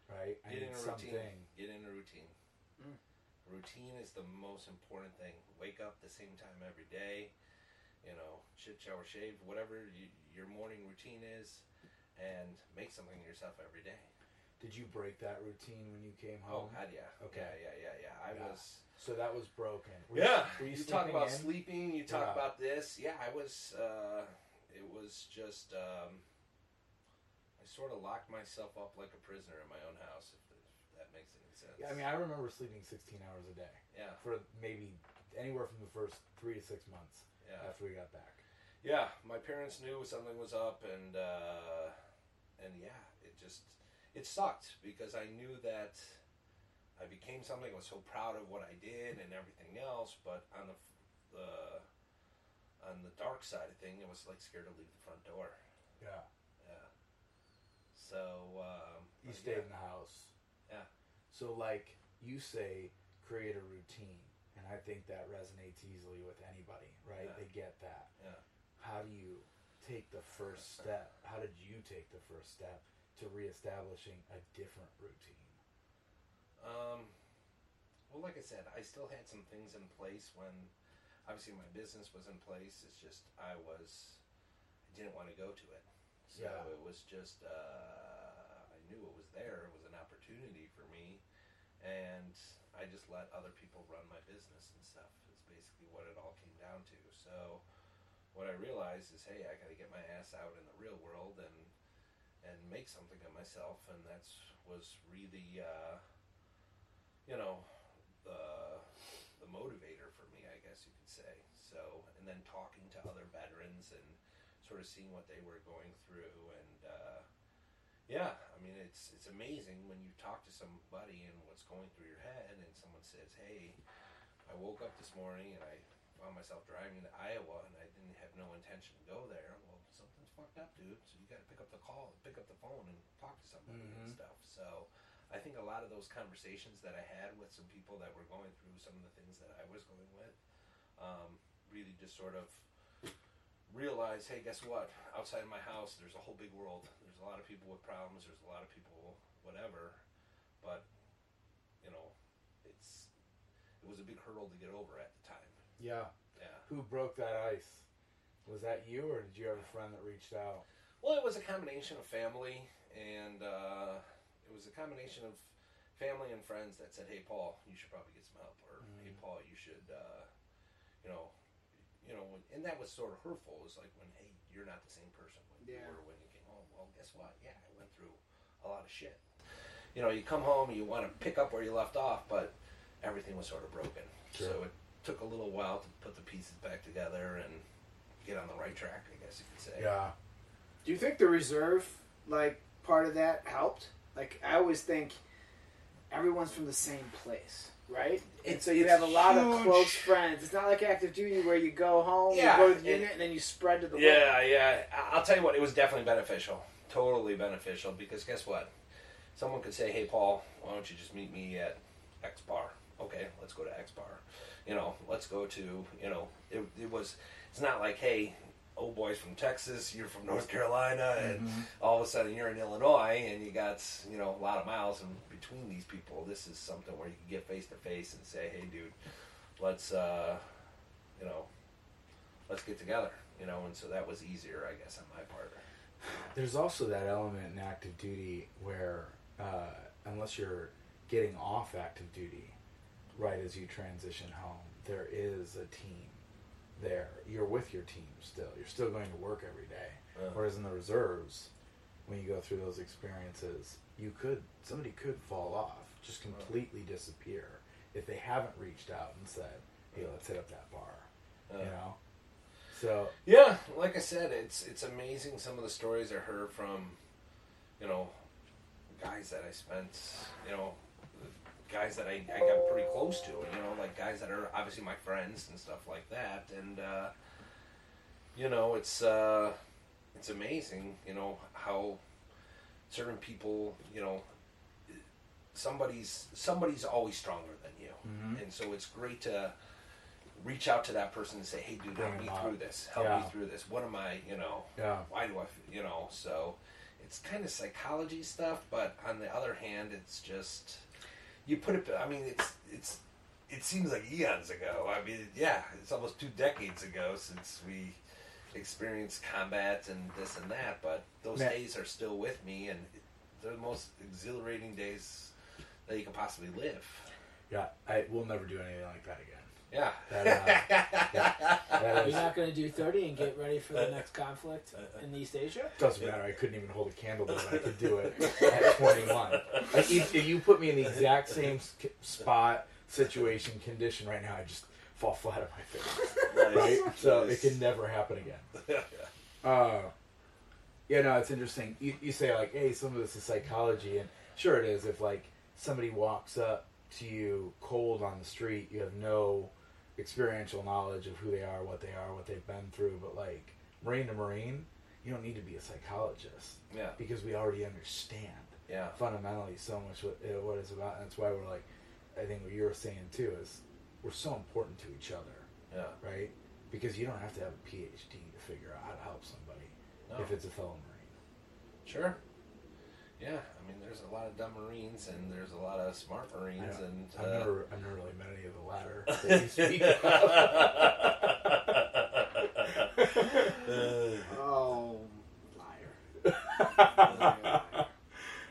right? I Get in a something. routine. Get in a routine. Mm. Routine is the most important thing. Wake up the same time every day. You know, shit, shower, shave, whatever you, your morning routine is, and make something of yourself every day. Did you break that routine when you came home? Oh home? God, yeah. Okay. Yeah, yeah, yeah, yeah. I Yeah. was. So that was broken. Were Yeah. You, you talk about in? sleeping. You talk Yeah. about this. Yeah, I was. Uh, it was just. Um, I sort of locked myself up like a prisoner in my own house. If, if that makes any sense. Yeah, I mean, I remember sleeping 16 hours a day. Yeah. for maybe anywhere from the first three to six months Yeah. after we got back. Yeah, my parents knew something was up, and uh, and yeah, it just it sucked because I knew that I became something. I was so proud of what I did and everything else, but on the on the dark side of thing, I was like scared to leave the front door. Yeah, Yeah. So um, you stayed yeah. in the house. Yeah. So, like you say, create a routine, and I think that resonates easily with anybody. Right? Yeah. They get that. Yeah. How do you take the first [laughs] step? How did you take the first step to reestablishing a different routine? Um, well, like I said, I still had some things in place when, obviously, my business was in place. It's just I was, I didn't want to go to it. So Yeah. it was just, uh, I knew it was there. It was an opportunity for me, and I just let other people run my business and stuff. Is basically what it all came down to. So, what I realized is, hey, I got to get my ass out in the real world and and make something of myself, and that's was really. Uh, you know, the the motivator for me, I guess you could say. So, and then talking to other veterans and sort of seeing what they were going through, and uh, yeah, I mean, it's it's amazing when you talk to somebody and what's going through your head, and someone says, "Hey, I woke up this morning and I found myself driving to Iowa, and I didn't have no intention to go there." Well, fucked up, dude. So you got to pick up the call, pick up the phone, and talk to somebody and Mhm. stuff. So. I think a lot of those conversations that I had with some people that were going through some of the things that I was going with um, really just sort of realize, hey, guess what? Outside of my house, there's a whole big world. There's a lot of people with problems. There's a lot of people, whatever. But you know, it's it was a big hurdle to get over at the time. Yeah. Yeah. Who broke that ice? Was that you, or did you have a friend that reached out? Well, it was a combination of family, and uh, it was a combination of family and friends that said, "Hey, Paul, you should probably get some help," or "Hey, Mhm. Paul, you should, uh, you know, you know." And that was sort of hurtful. It was like when, "Hey, you're not the same person when Yeah. you were when you came home." Well, guess what? Yeah, I went through a lot of shit. You know, you come home, you want to pick up where you left off, but everything was sort of broken. Sure. So it took a little while to put the pieces back together and get on the right track. I guess you could say. Yeah. Do you think the reserve, like part of that, helped? Like I always think, everyone's from the same place. right? And so you it's have a lot of close friends. It's not like active duty where you go home, Yeah, you go to the and- unit, and then you spread to the Yeah, yeah. I- I'll tell you what, it was definitely beneficial. Totally beneficial because guess what? Someone could say, "Hey, Paul, why don't you just meet me at X bar?" Okay, let's go to X bar. You know, let's go to you know. It, it was. It's not like, hey, old boys from Texas, you're from North Carolina, and all of a sudden you're in Illinois, and you got you know a lot of miles in between these people. This is something where you can get face to face and say, "Hey, dude, let's uh, you know, let's get together." You know, and so that was easier, I guess, on my part. There's also that element in active duty where, uh, unless you're getting off active duty right as you transition home, there is a team there. You're with your team still. You're still going to work every day. Yeah. Whereas in the reserves, when you go through those experiences, you could somebody could fall off, just completely disappear if they haven't reached out and said, "Hey, let's hit up that bar," Yeah. you know. So Yeah, like I said, it's it's amazing some of the stories I heard from, you know, guys that I spent, you know, guys that I, I got pretty close to, you know, like guys that are obviously my friends and stuff like that, and uh, you know, it's uh, it's amazing, you know, how certain people, you know, somebody's somebody's always stronger than you, Mhm. and so it's great to reach out to that person and say, "Hey, dude, help me through this. Help Yeah. me through this. What am I? You know, yeah, why do I, You know." So it's kind of psychology stuff, but on the other hand, it's just you put it. I mean, it's it's it seems like eons ago. I mean, yeah, it's almost two decades ago since we experienced combat and this and that. But those Yeah. days are still with me, and they're the most exhilarating days that you can possibly live. yeah. I will never do anything like that again. Yeah. That, uh, That You're is- not going to do 30 and get ready for the next conflict in East Asia? Doesn't matter. I couldn't even hold a candle, but I could do it [laughs] at 21. Like, if, if you put me in the exact same s- spot, situation, condition right now, I just fall flat on my face. Right? So it can never happen again. [laughs] Uh, yeah, no, it's interesting. You, you say like, hey, some of this is psychology, and sure it is. If like somebody walks up to you cold on the street, you have no experiential knowledge of who they are, what they are, what they've been through. But like Marine to Marine, you don't need to be a psychologist Yeah. because we already understand Yeah. fundamentally so much what, uh, what it's about. And that's why we're like, I think what you're saying too is we're so important to each other, Yeah. right? Because you don't have to have a PhD to figure out how to help somebody No. if it's a fellow Marine. Sure. Yeah, I mean, there's a lot of dumb Marines and there's a lot of smart Marines, don't- and I've uh, never, I've never really met any of the latter that you speak of. Oh, liar. [laughs]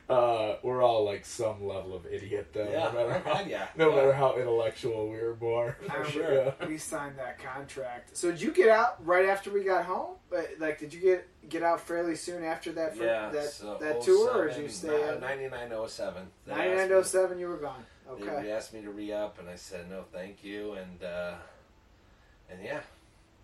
uh, we're all like some level of idiot, though. Yeah, no matter okay, [laughs] how, yeah, no yeah. matter how intellectual we were born. I for remember sure. we signed that contract. So did you get out right after we got home? But, Like, did you get get out fairly soon after that fir- yeah, that so that tour, or did you stay? uh, at 9907. They asked Ninety me- nine oh seven? You were gone. Okay. They asked me to re up, and I said no, thank you, and uh, and yeah,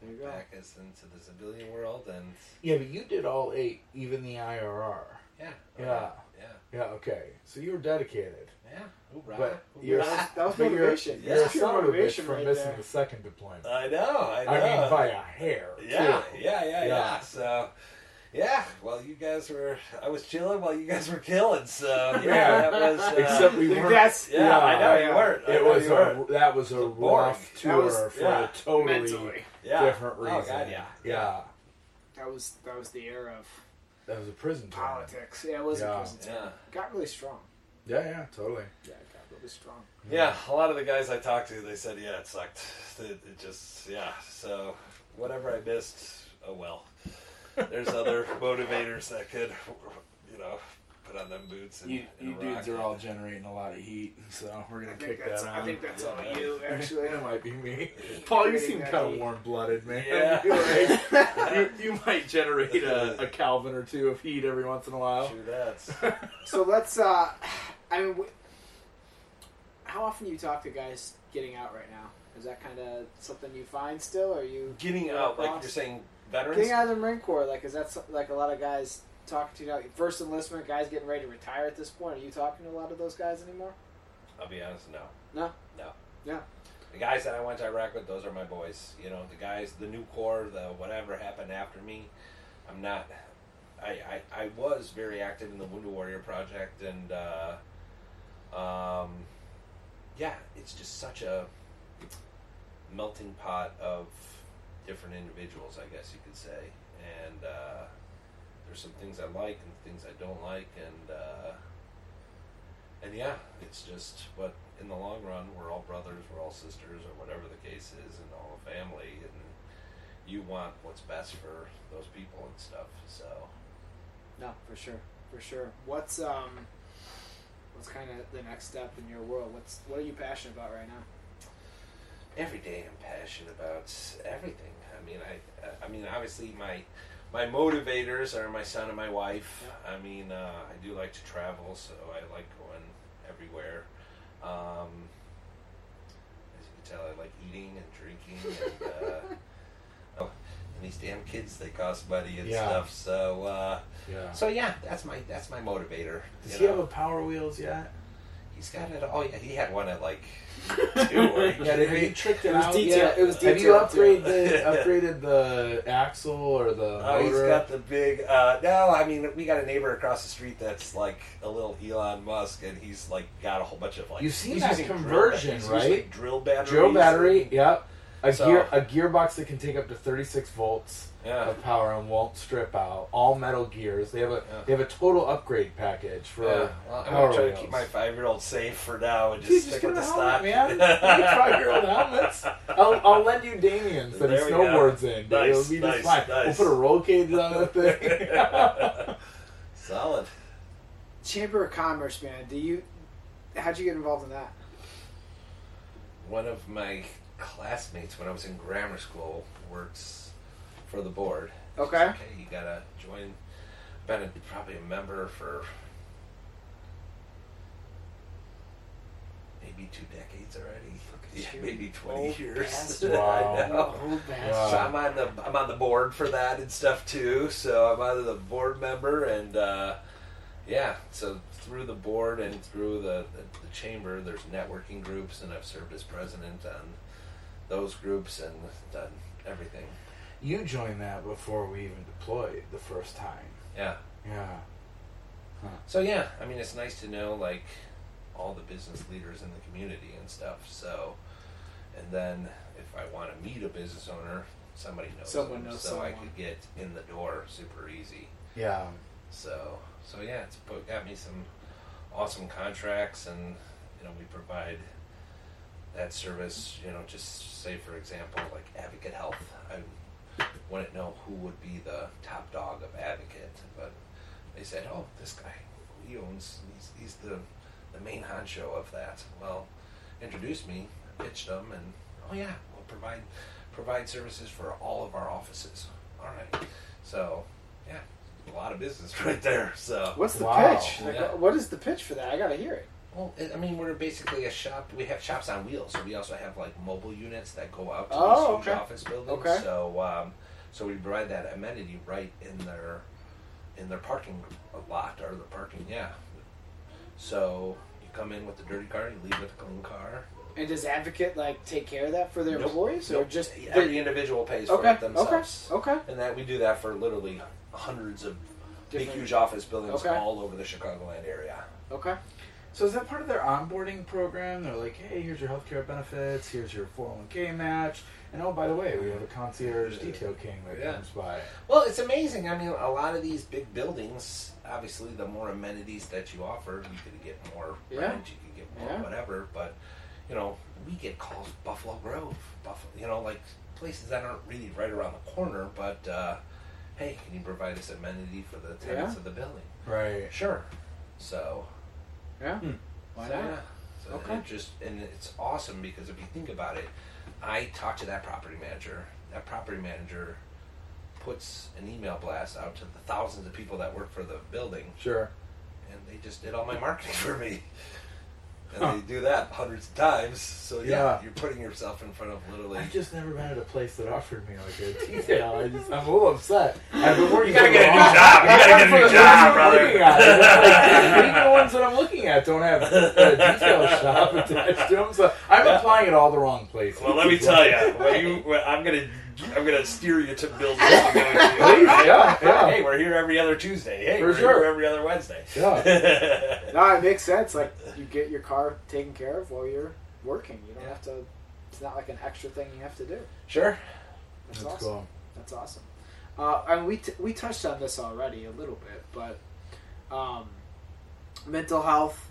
There you go. back us into the civilian world, and Yeah, but you did all eight, even the IRR. yeah, Yeah. Yeah, Yeah, okay. So you were dedicated. yeah. Hoorah, But hoorah. you're, That was- that was but you're- motivation. You're, Yeah. a Pure son of a bitch motivation for right missing there. the second deployment. I know, I know. I mean, by a hair. Yeah, too. yeah, yeah, yeah, Yeah. So, yeah. Well, you guys were. I was chilling while you guys were killing. So yeah, [laughs] Yeah. that was. Uh, Except we weren't. that's yeah, I know yeah. you weren't. I It know was you a, weren't. that was a It was boring. rough tour was- for yeah. a totally mentally. yeah. different reason. Oh God, yeah, yeah. That was that was the era of That was a prison tour. politics. Yeah, it was Yeah. a prison. yeah. Got really strong. Yeah, yeah, totally. Yeah, it got really strong. Yeah, a lot of the guys I talked to, they said, yeah, it sucked. [laughs] It, it just, yeah. So, whatever I missed, oh well. There's other [laughs] motivators that could, you know, put on them boots and, You, and you dudes are all generating a lot of heat, [laughs] so we're gonna think kick that's that I think that's all Yeah. you actually. that might be me. Paul, you seem kind of warm blooded, man. Yeah. [laughs] You're [laughs] you, you might generate a, a Kelvin or two of heat every once in a while. True that's. So let's. uh I mean, w- how often do you talk to guys getting out right now? Is that kind of something you find still? Or are you Getting Red out, like you're saying, veterans? getting out of the Marine Corps? Like, is that so- like a lot of guys talking to you now? First enlistment guys getting ready to retire at this point. Are you talking to a lot of those guys anymore? I'll be honest, no. No. No. Yeah. The guys that I went to Iraq with, those are my boys. You know, the guys, the new corps, the whatever happened after me, I'm not. I, I, I was very active in the Wounded Warrior Project, and uh, um, yeah, it's just such a melting pot of different individuals, I guess you could say. And uh, there's some things I like and things I don't like, and uh, and yeah, it's just. But in the long run, we're all brothers, we're all sisters, or whatever the case is, and all a family, and you want what's best for those people and stuff. So No, for sure, for sure. What's um, what's kind of the next step in your world? What's what are you passionate about right now? every day I'm passionate about everything. I mean, I, I mean, obviously my my motivators are my son and my wife. I mean, uh, I do like to travel, so I like going everywhere. Um, as you can tell, I like eating and drinking, and, uh, [laughs] oh, and these damn kids they cost money and Yeah. stuff. So, uh, Yeah. so yeah, that's my that's my motivator. Does you he know? have a Power Wheels yet? He's got it. Oh yeah, he had one at like [laughs] two. Are you Yeah, kidding have tricked it, It was out detailed- yet? it was Have you detailed, too. upgraded the [laughs] upgraded the axle or the Oh, he's motor? got the big. Uh, no, I mean we got a neighbor across the street that's like a little Elon Musk, and he's like got a whole bunch of like. You've seen he's that using drill- conversion, right? using drill battery. Drill battery, and- yep. A So- gear a gearbox that can take up to 36 volts yeah. of power and won't strip out. All metal gears. They have a Yeah. they have a total upgrade package for Yeah. Well, I'm Power gonna try to keep my five-year-old safe for now and just Dude, stick just with a the helmet, stock. man. Five-year-old [laughs] helmets. I'll, I'll lend you Damien's that he There we go. snowboards in. Nice, It'll be just nice, fine. nice. We'll put a roll cage on that thing. [laughs] Solid. Chamber of Commerce, man. Do you? How'd you get involved in that? One of my classmates when I was in grammar school works for the board. Okay. Okay, you gotta join. I've been a, probably a member for maybe two decades already. [laughs] Yeah, maybe twenty Old years. [laughs] bastard. Wow. I know. Old bastard. Wow. So I'm on the I'm on the board for that and stuff too. So I'm either the board member and uh, yeah. So through the board and through the, the, the chamber, there's networking groups, and I've served as president on those groups and done everything. You joined that before we even deployed the first time. Yeah. Yeah. So yeah, I mean, it's nice to know like all the business leaders in the community and stuff. So, and then if I want to meet a business owner, somebody knows. Someone them, knows so someone. I could get in the door super easy. Yeah. So, so yeah, it's put, got me some awesome contracts, and you know, we provide that service. You know, just say for example, like Advocate Health. I wouldn't know who would be the top dog of Advocate, but they said, "Oh, this guy, he owns. He's, he's the the main honcho of that." Well, introduced me, pitched them, and oh yeah, we'll provide provide services for all of our offices. All right, so yeah, a lot of business [laughs] right there. So What's the Wow. pitch? Like, Yeah. What is the pitch for that? I gotta hear it. Well, I mean, we're basically a shop. We have shops on wheels, so we also have like mobile units that go out to Oh, these huge okay. office buildings. Okay. So, um, so we provide that amenity right in their in their parking lot or the parking. Yeah. So you come in with the dirty car, you leave with a clean car. And does Advocate like take care of that for their Nope. employees, or just every individual pays for okay, it themselves. okay, okay, And that we do that for literally hundreds of big, huge office buildings Okay. all over the Chicagoland area. okay? So is that part of their onboarding program? They're like, hey, here's your healthcare benefits, here's your 401k match, and oh, by the way, we have a concierge detail king that Yeah. comes by. Well, it's amazing. I mean, a lot of these big buildings, obviously, the more amenities that you offer, you could get more Yeah. rent, you could get more Yeah. whatever. But you know, we get calls Buffalo Grove, Buffalo, you know, like places that aren't really right around the corner. But uh, hey, can you provide this amenity for the tenants Yeah. of the building? Right. Sure. So Yeah. Hmm. Why so, not? So Okay. it just and it's awesome because if you think about it, I talk to that property manager. That property manager puts an email blast out to the thousands of people that work for the building, Sure. and they just did all my marketing [laughs] for me. And Huh. they do that hundreds of times. So yeah, Yeah. you're putting yourself in front of literally. I've just never been at a place that offered me like a [laughs] detail. I just, I'm a little upset. I've been working You gotta get a new long- job. You gotta get a new [laughs] what job, brother. working on. It's like, we go [laughs] ones that I'm looking at don't have a detail shop attached to them, so I'm applying it all the wrong places. Well, let me tell you, when you, when I'm gonna, I'm gonna steer you to build. [laughs] I'm Please, yeah, yeah. Hey, we're here every other Tuesday. Hey, For we're sure. here every other Wednesday. Yeah. [laughs] No, it makes sense. Like you get your car taken care of while you're working. You don't Yeah. have to. It's not like an extra thing you have to do. sure. That's, That's awesome. cool. That's awesome. Uh, and we t- we touched on this already a little bit, but um, mental health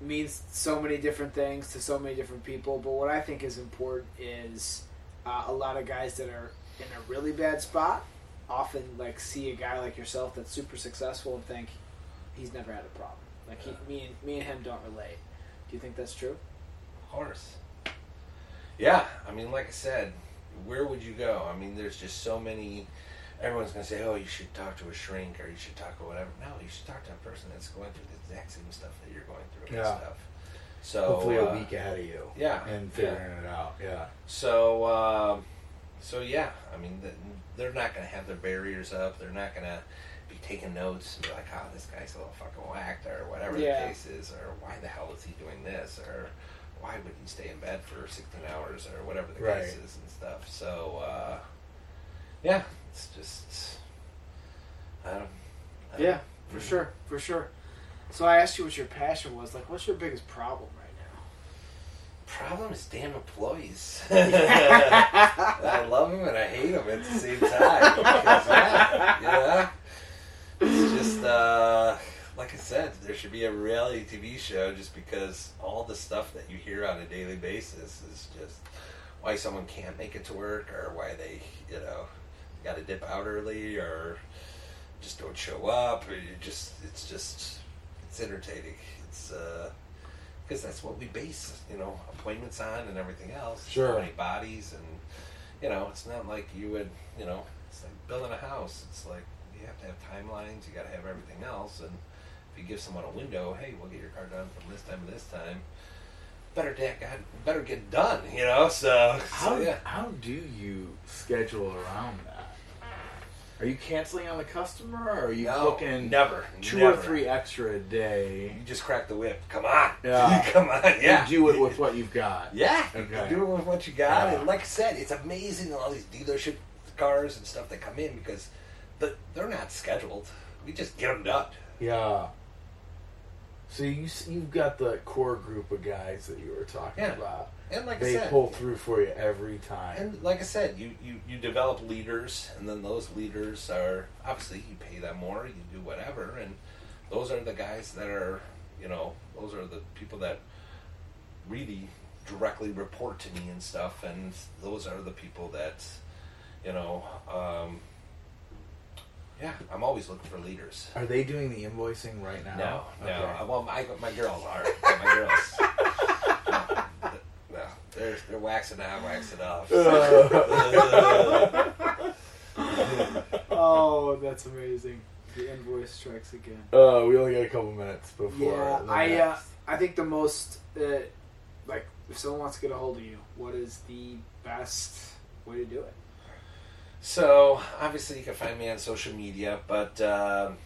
means so many different things to so many different people. But what I think is important is uh, a lot of guys that are in a really bad spot often like see a guy like yourself that's super successful and think he's never had a problem. Like he, me and me and him don't relate. Do you think that's true? Of course. Yeah, I mean, like I said, where would you go? I mean, there's just so many. Everyone's gonna say, "Oh, you should talk to a shrink, or you should talk to whatever." No, you should talk to a person that's going through the exact same stuff that you're going through and Yeah. stuff. So Hopefully, uh, a week ahead of you. yeah, and yeah. figuring it out. Yeah. So, um, so yeah, I mean, th- they're not going to have their barriers up. They're not going to be taking notes and be like, "Oh, this guy's a little fucking whacked," or whatever Yeah. the case is, or "Why the hell is he doing this?" or "Why would he stay in bed for 16 hours?" or whatever the Right. case is and stuff. So, uh, yeah, it's just, I don't, I don't- Yeah, for sure, for sure. So I asked you what your passion was. Like, what's your biggest problem right now? Problem is damn employees. [laughs] [laughs] I love them and I hate them at the same time. Yeah, you know, it's just uh, like I said, there should be a reality TV show just because all the stuff that you hear on a daily basis is just why someone can't make it to work or why they, you know, got to dip out early or just don't show up. Or you just, it's just, it's entertaining. It's uh, because that's what we base, you know, appointments on and everything else. Sure. Many bodies and, you know, it's not like you would, you know, it's like building a house. It's like you have to have timelines. You got to have everything else. And if you give someone a window, hey, we'll get your car done from this time to this time. Better get better get done, you know. So, How so yeah. how do you schedule around that? Are you canceling on the customer, or are you No, booking never, two never. or three extra a day? You just crack the whip. Come on, Yeah. [laughs] come on, yeah. And do it with what you've got. Yeah, Okay. do it with what you got. Yeah. And like I said, it's amazing all these dealership cars and stuff that come in because the, they're not scheduled. We just get them done. Yeah. So you you've got the core group of guys that you were talking Yeah. about. And like They I said, pull through for you every time. and like I said, you, you, you develop leaders, and then those leaders are obviously you pay them more, you do whatever, and those are the guys that are, you know, those are the people that really directly report to me and stuff, and those are the people that, you know, um, yeah, I'm always looking for leaders. Are they doing the invoicing right now? No, no. Okay. Well, my, my girls are. My girls. [laughs] no, no, they're they're waxing on, waxing off. [laughs] Oh, that's amazing. The invoice strikes again. Uh, we only got a couple minutes before. Yeah, the I uh. I think the most uh, like if someone wants to get a hold of you, what is the best way to do it? So obviously you can find me on social media, but um,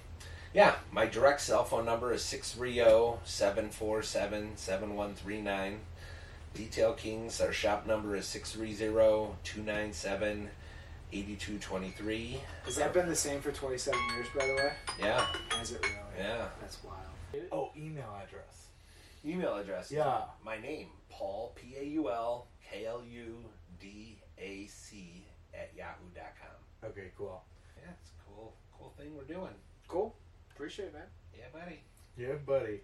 yeah, my direct cell phone number is oh, 630-747-7139. Detail Kings, our shop number is 630-297-8223. Has that been the same for 27 years, by the way? Yeah, Has it really? yeah. That's wild. Oh, email address. Email address. Yeah. My name, Paul P A U L K L U D A C at yahoo.com. Okay, cool. Yeah, it's a cool, cool thing we're doing. Cool. Appreciate it, man. Yeah, buddy. Yeah, buddy.